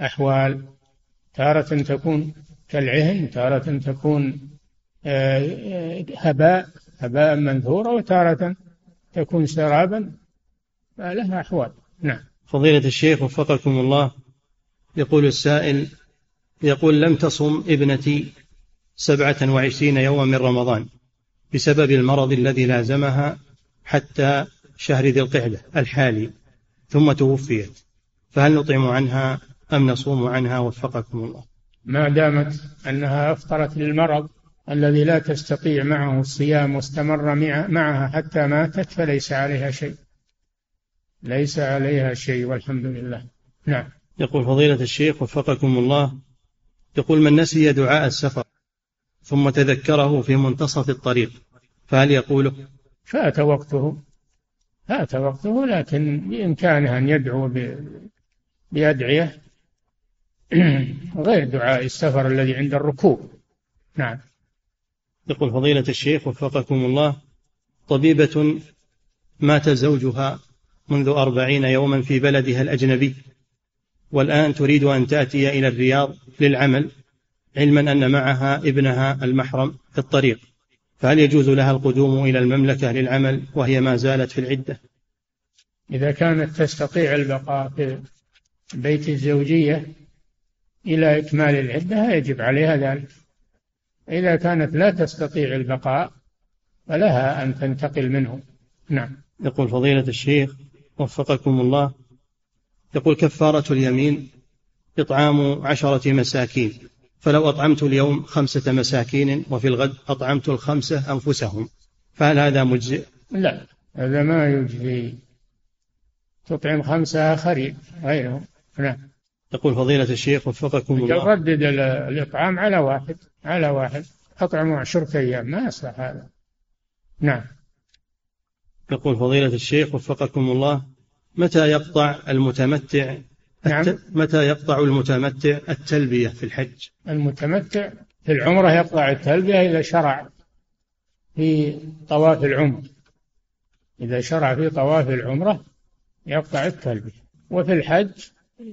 أحوال. تارة تكون كالعهن تارة تكون آه، هباء هباء منثورا وتارة تكون سرابا فلها أحوال. نعم. فضيلة الشيخ وفقكم الله يقول السائل يقول لم تصم ابنتي سبعة وعشرين يوما من رمضان بسبب المرض الذي لازمها حتى شهر ذي القعدة الحالي ثم توفيت فهل نطعم عنها أم نصوم عنها وفقكم الله. ما دامت أنها أفطرت للمرض الذي لا تستطيع معه الصيام واستمر معها حتى ماتت فليس عليها شيء. ليس عليها شيء والحمد لله. نعم. يقول فضيلة الشيخ وفقكم الله يقول من نسي دعاء السفر ثم تذكره في منتصف الطريق فهل يقوله؟ فات وقته. فات وقته لكن بإمكانه أن يدعو بأدعية غير دعاء السفر الذي عند الركوب. نعم. يقول فضيلة الشيخ وفقكم الله طبيبة مات زوجها منذ أربعين يوما في بلدها الأجنبي والآن تريد أن تأتي إلى الرياض للعمل علما أن معها ابنها المحرم في الطريق. فهل يجوز لها القدوم إلى المملكة للعمل وهي ما زالت في العدة؟ إذا كانت تستطيع البقاء في بيت الزوجية إلى إكمال العدة يجب عليها ذلك. إذا كانت لا تستطيع البقاء فلها أن تنتقل منه. نعم. يقول فضيلة الشيخ وفقكم الله. يقول كفارة اليمين إطعام عشرة مساكين فلو أطعمت اليوم خمسة مساكين وفي الغد أطعمت الخمسة أنفسهم فهل هذا مجزئ؟ لا هذا ما يجزي. تطعم خمسة آخرين غيرهم. نعم. يقول فضيلة الشيخ وفقكم الله. ردد الإطعام على واحد على واحد. أطعموا عشرة أيام ما يصلح هذا. نعم. يقول فضيلة الشيخ وفقكم الله متى يقطع المتمتع نعم. متى يقطع المتمتع التلبية في الحج؟ المتمتع في العمرة يقطع التلبية إذا شرع في طواف العمر. إذا شرع في طواف العمرة يقطع التلبية. وفي الحج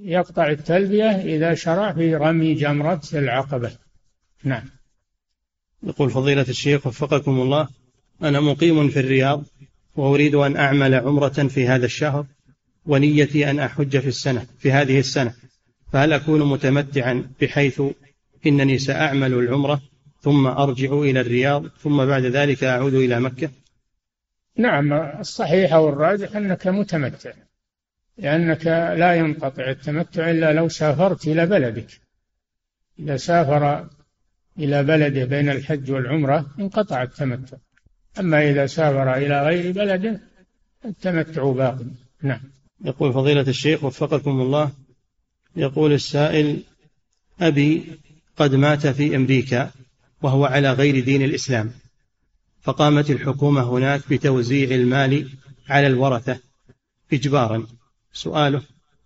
يقطع التلبية إذا شرع في رمي جمرة العقبة. نعم. يقول فضيلة الشيخ وفقكم الله أنا مقيم في الرياض وأريد أن أعمل عمرة في هذا الشهر ونيتي أن أحج في السنة في هذه السنة فهل أكون متمتعا بحيث إنني سأعمل العمرة ثم أرجع إلى الرياض ثم بعد ذلك أعود إلى مكة؟ نعم الصحيح والراجح أنك متمتع. لأنك لا ينقطع التمتع إلا لو سافرت إلى بلدك. إذا سافر إلى بلده بين الحج والعمرة انقطع التمتع. أما إذا سافر إلى غير بلده التمتع باق. نعم. يقول فضيلة الشيخ وفقكم الله يقول السائل أبي قد مات في أمريكا وهو على غير دين الإسلام فقامت الحكومة هناك بتوزيع المال على الورثة إجبارا. سؤاله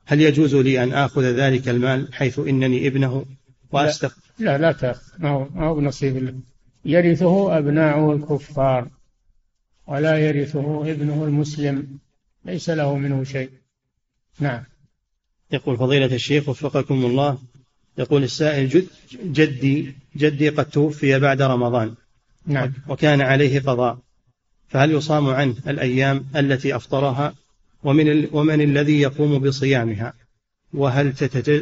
هل يجوز لي أن آخذ ذلك المال حيث إنني ابنه وأستغفر لا لا تأخذ. ما هو, بنصيب يرثه أبناؤه الكفار ولا يرثه ابنه المسلم. ليس له منه شيء. نعم. يقول فضيلة الشيخ وفقكم الله يقول السائل جد جدي جدي قد توفي بعد رمضان نعم. وكان عليه قضاء فهل يصام عنه الأيام التي أفطرها ومن, ومن الذي يقوم بصيامها؟ وهل,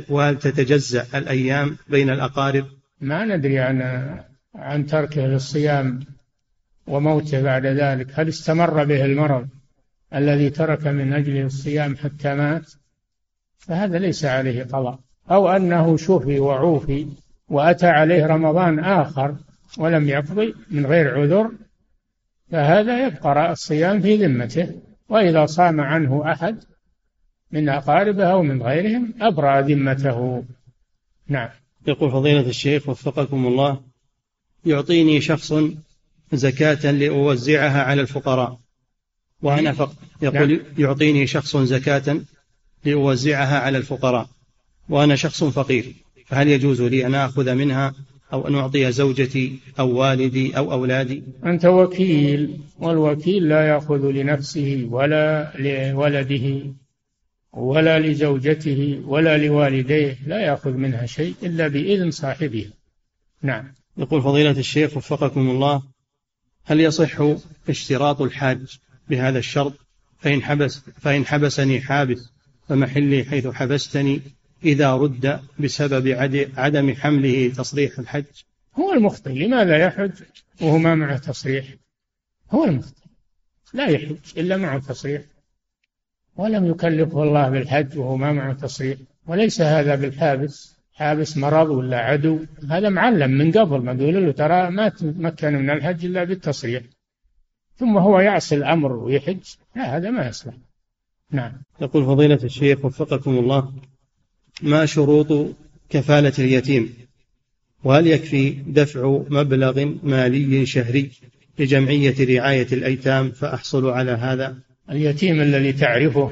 وهل تتجزأ الأيام بين الأقارب؟ ما ندري عن عن تركه للصيام وموته بعد ذلك. هل استمر به المرض الذي ترك من أجل الصيام حتى مات؟ فهذا ليس عليه قضاء أو أنه شفي وعوفي وأتى عليه رمضان آخر ولم يقضي من غير عذر فهذا يبقى الصيام في ذمته. وإذا صام عنه أحد من أقاربه أو من غيرهم أبرأ ذمته. نعم. يقول فضيلة الشيخ وفقكم الله يعطيني شخص زكاة لأوزعها على الفقراء وأنا فق يقول نعم. يعطيني شخص زكاة لأوزعها على الفقراء وأنا شخص فقير فهل يجوز لي أن آخذ منها أو أن أعطي زوجتي أو والدي أو أولادي. أنت وكيل والوكيل لا يأخذ لنفسه ولا لولده ولا لزوجته ولا لوالديه لا يأخذ منها شيء إلا بإذن صاحبها. نعم. يقول فضيلة الشيخ وفقكم الله هل يصح اشتراط الحاج بهذا الشرط؟ فإن حبس فإن حبسني حابس فمحلي حيث حبستني إذا رد بسبب عدم حمله تصريح الحج. هو المخطئ لماذا يحج؟ وهو ما معه تصريح. هو المخطئ. لا يحج إلا معه تصريح. ولم يكلفه الله بالحج وهو ما معه تصريح. وليس هذا بالحابس. حابس مرض ولا عدو؟ هذا معلم من قبل. ما يقول له ترى ما تمكن من الحج إلا بالتصريح. ثم هو يعصي الأمر ويحج. لا هذا ما يصلح. نعم. يقول فضيلة الشيخ وفقكم الله. ما شروط كفالة اليتيم؟ وهل يكفي دفع مبلغ مالي شهري لجمعية رعاية الأيتام فأحصل على هذا؟ اليتيم الذي تعرفه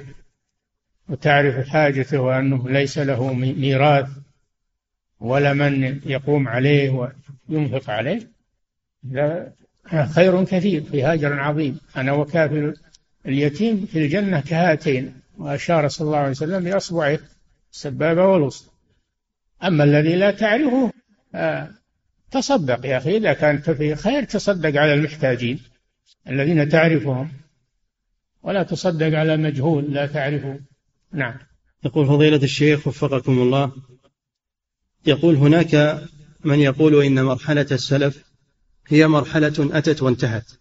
وتعرف حاجته وأنه ليس له ميراث ولا من يقوم عليه وينفق عليه لا خير كثير في هاجر عظيم. أنا وكافل اليتيم في الجنة كهاتين وأشار صلى الله عليه وسلم بأصبعه السبابة والوسطى أما الذي لا تعرفه آه تصدق يا أخي إذا كانت في خير تصدق على المحتاجين الذين تعرفهم ولا تصدق على مجهول لا تعرفه. نعم. يقول فضيلة الشيخ وفقكم الله يقول هناك من يقول إن مرحلة السلف هي مرحلة أتت وانتهت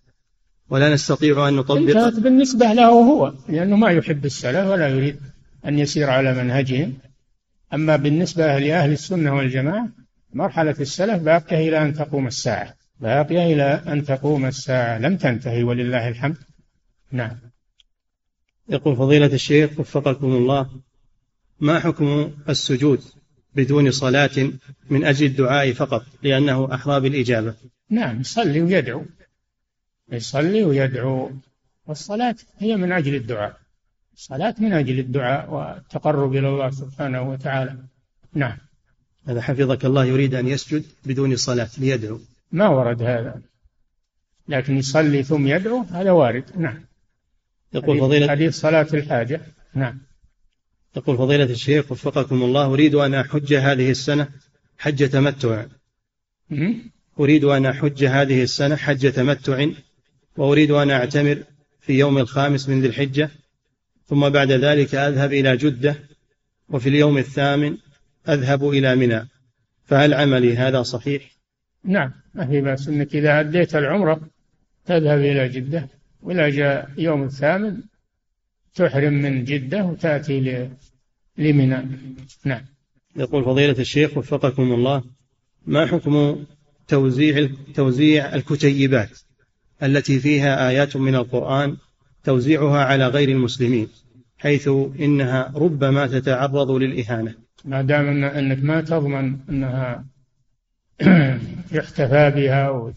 ولا نستطيع أن نطبق. انتهت بالنسبة له هو لأنه ما يحب السلف ولا يريد. أن يسير على منهجهم. أما بالنسبة لأهل السنة والجماعة مرحلة السلف باقية إلى أن تقوم الساعة. باقية إلى أن تقوم الساعة. لم تنتهي ولله الحمد. نعم. يقول فضيلة الشيخ وفقكم الله ما حكم السجود بدون صلاة من أجل الدعاء فقط؟ لأنه أحرى بالإجابة. نعم يصلي ويدعو. يصلي ويدعو. والصلاة هي من أجل الدعاء. الصلاة من أجل الدعاء والتقرب إلى الله سبحانه وتعالى. نعم. هذا حفظك الله يريد أن يسجد بدون صلاة ليدعو. ما ورد هذا. لكن يصلي ثم يدعو هذا وارد. نعم. يقول فضيلة حديث صلاة الحاجة. نعم. يقول فضيلة الشيخ وفقكم الله أريد أن أحج هذه السنة حج تمتع. أريد أن أحج هذه السنة حج تمتع وأريد أن أعتمر في يوم الخامس من ذي الحجة. ثم بعد ذلك أذهب إلى جدة وفي اليوم الثامن أذهب إلى منى. فهل عملي هذا صحيح؟ نعم ما في بأس أنك إذا أديت العمرة تذهب إلى جدة وإذا جاء يوم الثامن تحرم من جدة وتأتي لمنى. نعم. يقول فضيلة الشيخ وفقكم الله ما حكم توزيع توزيع الكتيبات التي فيها آيات من القرآن توزيعها على غير المسلمين حيث إنها ربما تتعرض للإهانة. ما دام إن أنك ما تضمن أنها يحتفى بها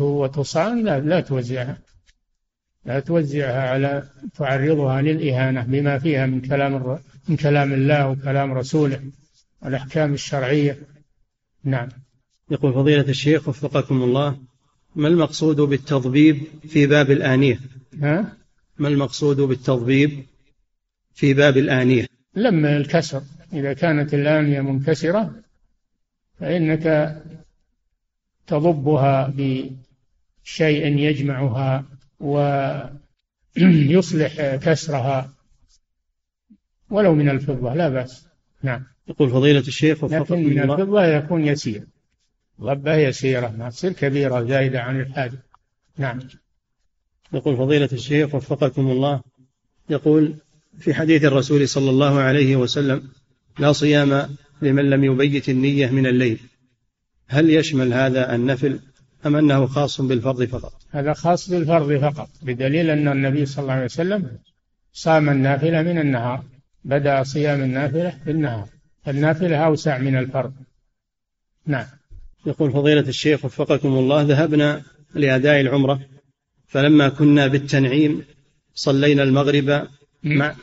وتصان لا, لا توزعها لا توزعها على تعرضها للإهانة بما فيها من كلام من كلام الله وكلام رسوله والأحكام الشرعية. نعم. يقول فضيلة الشيخ وفقكم الله ما المقصود بالتضبيب في باب الآنية؟ ها؟ ما المقصود بالتضبيب في باب الآنية؟ لم الكسر. إذا كانت الآنية منكسرة فإنك تضبها بشيء يجمعها ويصلح كسرها. ولو من الفضة لا بأس. نعم. يقول فضيلة الشيخ لكن من الفضة يكون يسير. ضبة يسيرة ما تصير كبيرة زايدة عن الحاجة نعم. يقول فضيلة الشيخ وفقكم الله يقول في حديث الرسول صلى الله عليه وسلم لا صيام لمن لم يبيت النية من الليل. هل يشمل هذا النفل أم أنه خاص بالفرض فقط؟ هذا خاص بالفرض فقط بدليل أن النبي صلى الله عليه وسلم صام النافلة من النهار بدأ صيام النافلة بالنهار. النافلة أوسع من الفرض. نعم. يقول فضيلة الشيخ وفقكم الله ذهبنا لأداء العمرة فلما كنا بالتنعيم صلينا المغرب مع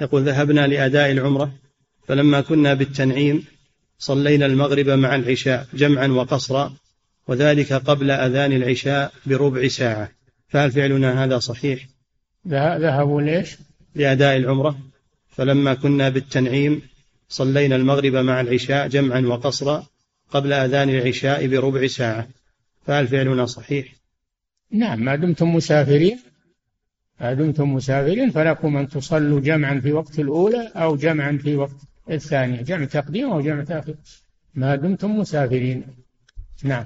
يقول ذهبنا لأداء العمرة فلما كنا بالتنعيم صلينا المغرب مع العشاء جمعا وقصرا وذلك قبل أذان العشاء بربع ساعة. فهل فعلنا هذا صحيح؟ ذهبوا ليش؟ لأداء العمرة. فلما كنا بالتنعيم صلينا المغرب مع العشاء جمعا وقصرا قبل أذان العشاء بربع ساعة. فهل فعلنا صحيح؟ نعم ما دمتم مسافرين؟ ما دمتم مسافرين فلكم أن تصلوا جمعا في وقت الأولى أو جمعا في وقت الثانية جمع تقديم أو جمع تأخير. ما دمتم مسافرين. نعم.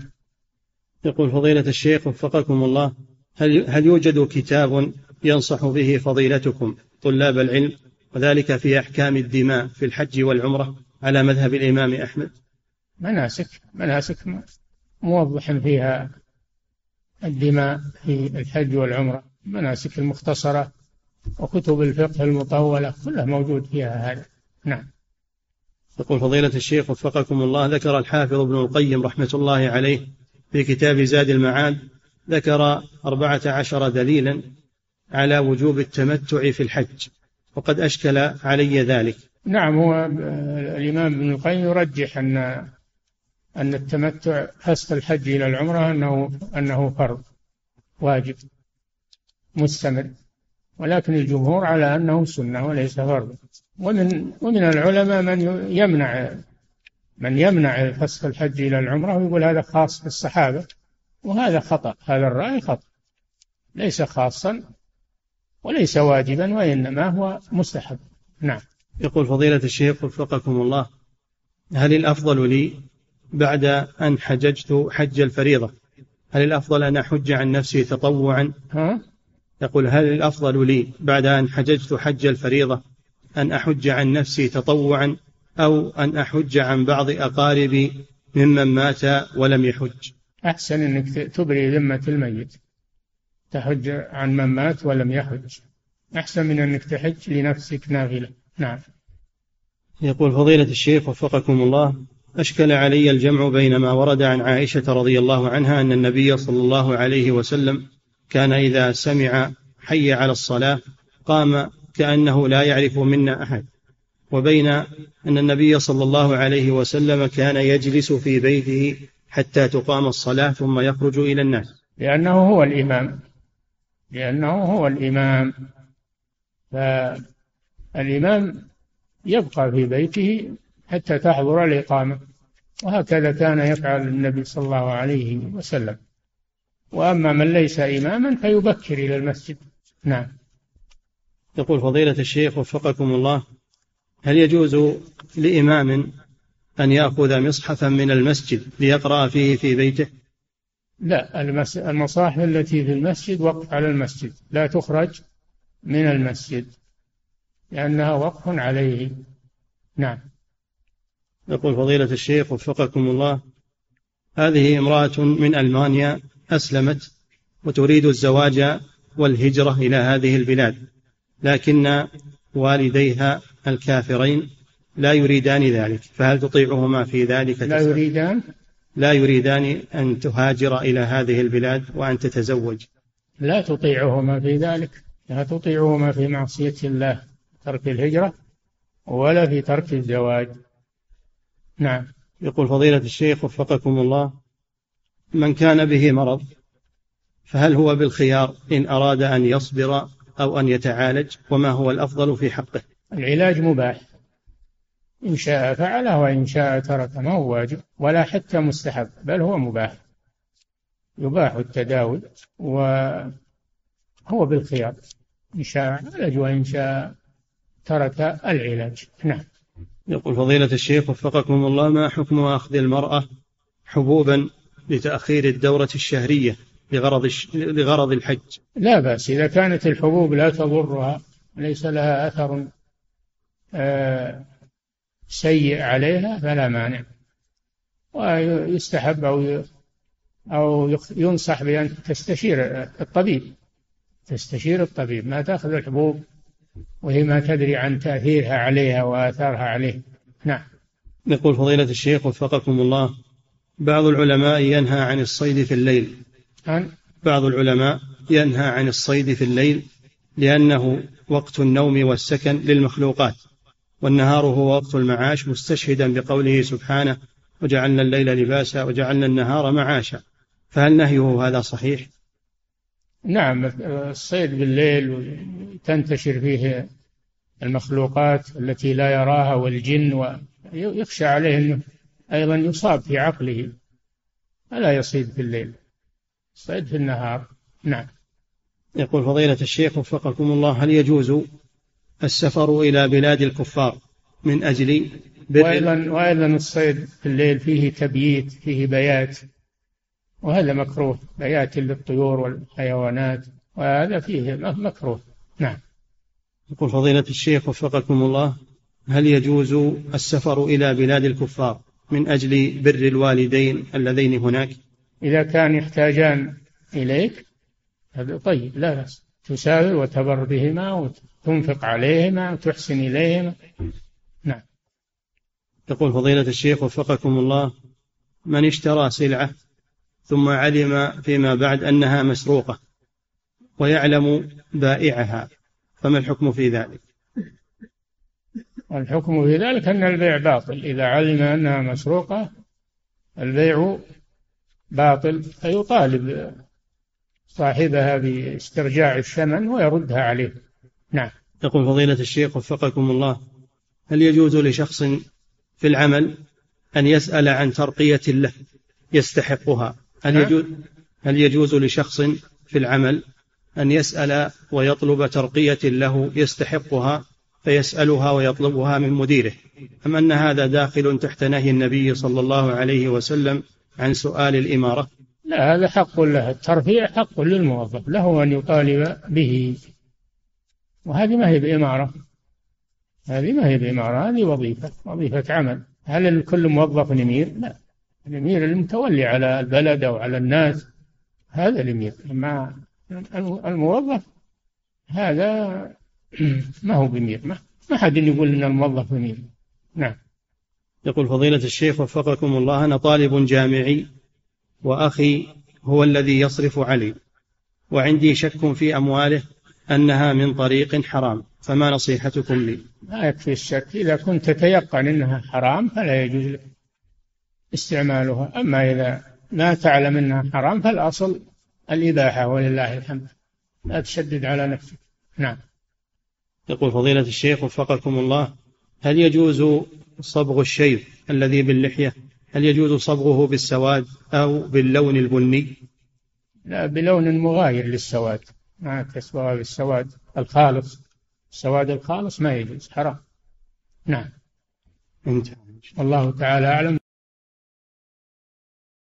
يقول فضيلة الشيخ وفقكم الله هل هل يوجد كتاب ينصح به فضيلتكم طلاب العلم وذلك في أحكام الدماء في الحج والعمرة على مذهب الإمام أحمد؟ مناسك مناسك موضح فيها الدماء في الحج والعمرة مناسك المختصرة وكتب الفقه المطولة كلها موجود فيها هذا. نعم. يقول فضيلة الشيخ وفقكم الله ذكر الحافظ ابن القيم رحمة الله عليه في كتاب زاد المعاد ذكر أربعة عشر دليلا على وجوب التمتع في الحج وقد أشكل علي ذلك. نعم هو الإمام ابن القيم يرجح أن أن التمتع فسق الحج إلى العمرة أنه أنه فرض واجب مستمر. ولكن الجمهور على أنه سنة وليس فرض. ومن ومن العلماء من يمنع من يمنع فسخ الحج إلى العمرة ويقول هذا خاص بالصحابة وهذا خطأ. هذا الرأي خطأ. ليس خاصا وليس واجبا وإنما هو مستحب. نعم. يقول فضيلة الشيخ وفقكم الله هل الأفضل لي بعد أن حججت حج الفريضة. هل الأفضل أن أحج عن نفسي تطوعا؟ ها؟ يقول هل الأفضل لي بعد أن حججت حج الفريضة أن أحج عن نفسي تطوعا أو أن أحج عن بعض أقاربي ممن مات ولم يحج؟ أحسن أنك تبري ذمة الميت. تحج عن من مات ولم يحج. أحسن من أنك تحج لنفسك نافلة. نعم. يقول فضيلة الشيخ وفقكم الله أشكل علي الجمع بين ما ورد عن عائشة رضي الله عنها أن النبي صلى الله عليه وسلم كان إذا سمع حي على الصلاة قام كأنه لا يعرف منا أحد. وبين أن النبي صلى الله عليه وسلم كان يجلس في بيته حتى تقام الصلاة ثم يخرج إلى الناس. لأنه هو الإمام. لأنه هو الإمام. فالإمام يبقى في بيته حتى تحضر الإقامة. وهكذا كان يفعل النبي صلى الله عليه وسلم. وأما من ليس إماما فيبكر إلى المسجد. نعم. يقول فضيلة الشيخ وفقكم الله هل يجوز لإمام أن يأخذ مصحفا من المسجد ليقرأ فيه في بيته؟ لا المصاحف التي في المسجد وقف على المسجد. لا تخرج من المسجد لأنها وقف عليه. نعم. يقول فضيلة الشيخ وفقكم الله هذه امرأة من ألمانيا أسلمت وتريد الزواج والهجرة إلى هذه البلاد لكن والديها الكافرين لا يريدان ذلك فهل تطيعهما في ذلك؟ لا يريدان؟ لا يريدان أن تهاجر إلى هذه البلاد وأن تتزوج. لا تطيعهما في ذلك لا تطيعهما في معصية الله ترك الهجرة ولا في ترك الزواج. نعم. يقول فضيلة الشيخ وفقكم الله من كان به مرض فهل هو بالخيار إن أراد أن يصبر أو أن يتعالج؟ وما هو الأفضل في حقه؟ العلاج مباح. إن شاء فعله وإن شاء ترك ما هو واجب ولا حتى مستحب بل هو مباح. يباح التداوي وهو بالخيار. إن شاء عالج وإن شاء ترك العلاج. نعم. يقول فضيلة الشيخ وفقكم الله ما حكم أخذ المرأة حبوبا لتأخير الدورة الشهرية لغرض لغرض الحج؟ لا بأس إذا كانت الحبوب لا تضرها ليس لها أثر آه، سيء عليها فلا مانع. ويستحب أو أو ينصح بأن تستشير الطبيب. تستشير الطبيب ما تأخذ الحبوب وهي ما تدري عن تأثيرها عليها وآثارها عليه. نعم. يقول فضيلة الشيخ وفقكم الله بعض العلماء ينهى عن الصيد في الليل. عن؟ بعض العلماء ينهى عن الصيد في الليل لأنه وقت النوم والسكن للمخلوقات والنهار هو وقت المعاش مستشهدا بقوله سبحانه وجعلنا الليل لباسا وجعلنا النهار معاشا فهل نهيه هذا صحيح؟ نعم الصيد بالليل تنتشر فيه المخلوقات التي لا يراها والجن ويخشى عليه أنه أيضا يصاب في عقله فلا يصيد في الليل الصيد في النهار. نعم. يقول فضيلة الشيخ وفقكم الله هل يجوز السفر إلى بلاد الكفار من أجل وأيضا وأيضا الصيد في الليل فيه تبييت فيه بيات. وهذا مكروه. بيات للطيور والحيوانات وهذا فيه مكروه. نعم. يقول فضيلة الشيخ وفقكم الله هل يجوز السفر إلى بلاد الكفار من أجل بر الوالدين اللذين هناك؟ إذا كان يحتاجان إليك هذا طيب لا بأس. تسافر وتبر بهما وتنفق عليهما وتحسن إليهما. نعم. يقول فضيلة الشيخ وفقكم الله من اشترى سلعة ثم علم فيما بعد أنها مسروقة ويعلم بائعها. فما الحكم في ذلك؟ الحكم في ذلك أن البيع باطل. إذا علم أنها مسروقة البيع باطل فيطالب صاحبها باسترجاع الثمن ويردها عليه. نعم. يقول فضيلة الشيخ وفقكم الله هل يجوز لشخص في العمل أن يسأل عن ترقية له يستحقها؟ هل يجوز هل يجوز لشخص في العمل أن يسأل ويطلب ترقية له يستحقها فيسألها ويطلبها من مديره؟ أم أن هذا داخل تحت نهي النبي صلى الله عليه وسلم عن سؤال الإمارة؟ لا هذا حق له. الترفيع حق للموظف له أن يطالب به. وهذه ما هي بإمارة. هذه ما هي بإمارة هذه وظيفة وظيفة عمل. هل كل موظف أمير؟ لا. الأمير المتولي على البلد أو على الناس هذا الأمير. أما الموظف هذا ما هو بأمير. ما ما حد يقول أن الموظف أمير. نعم. يقول فضيلة الشيخ وفقكم الله أنا طالب جامعي وأخي هو الذي يصرف علي وعندي شك في أمواله أنها من طريق حرام فما نصيحتكم لي؟ لا يكفي الشك. إذا كنت تتيقن أنها حرام فلا يجوز لك. استعمالها. أما إذا لا تعلم أنها حرام فالأصل الإباحة ولله الحمد. لا تشدد على نفسك. نعم. يقول فضيلة الشيخ وفقكم الله هل يجوز صبغ الشيب الذي باللحية؟ هل يجوز صبغه بالسواد أو باللون البني؟ لا بلون مغاير للسواد. ما تصبغها بالسواد الخالص. السواد الخالص ما يجوز حرام. نعم. انتهى. الله تعالى أعلم.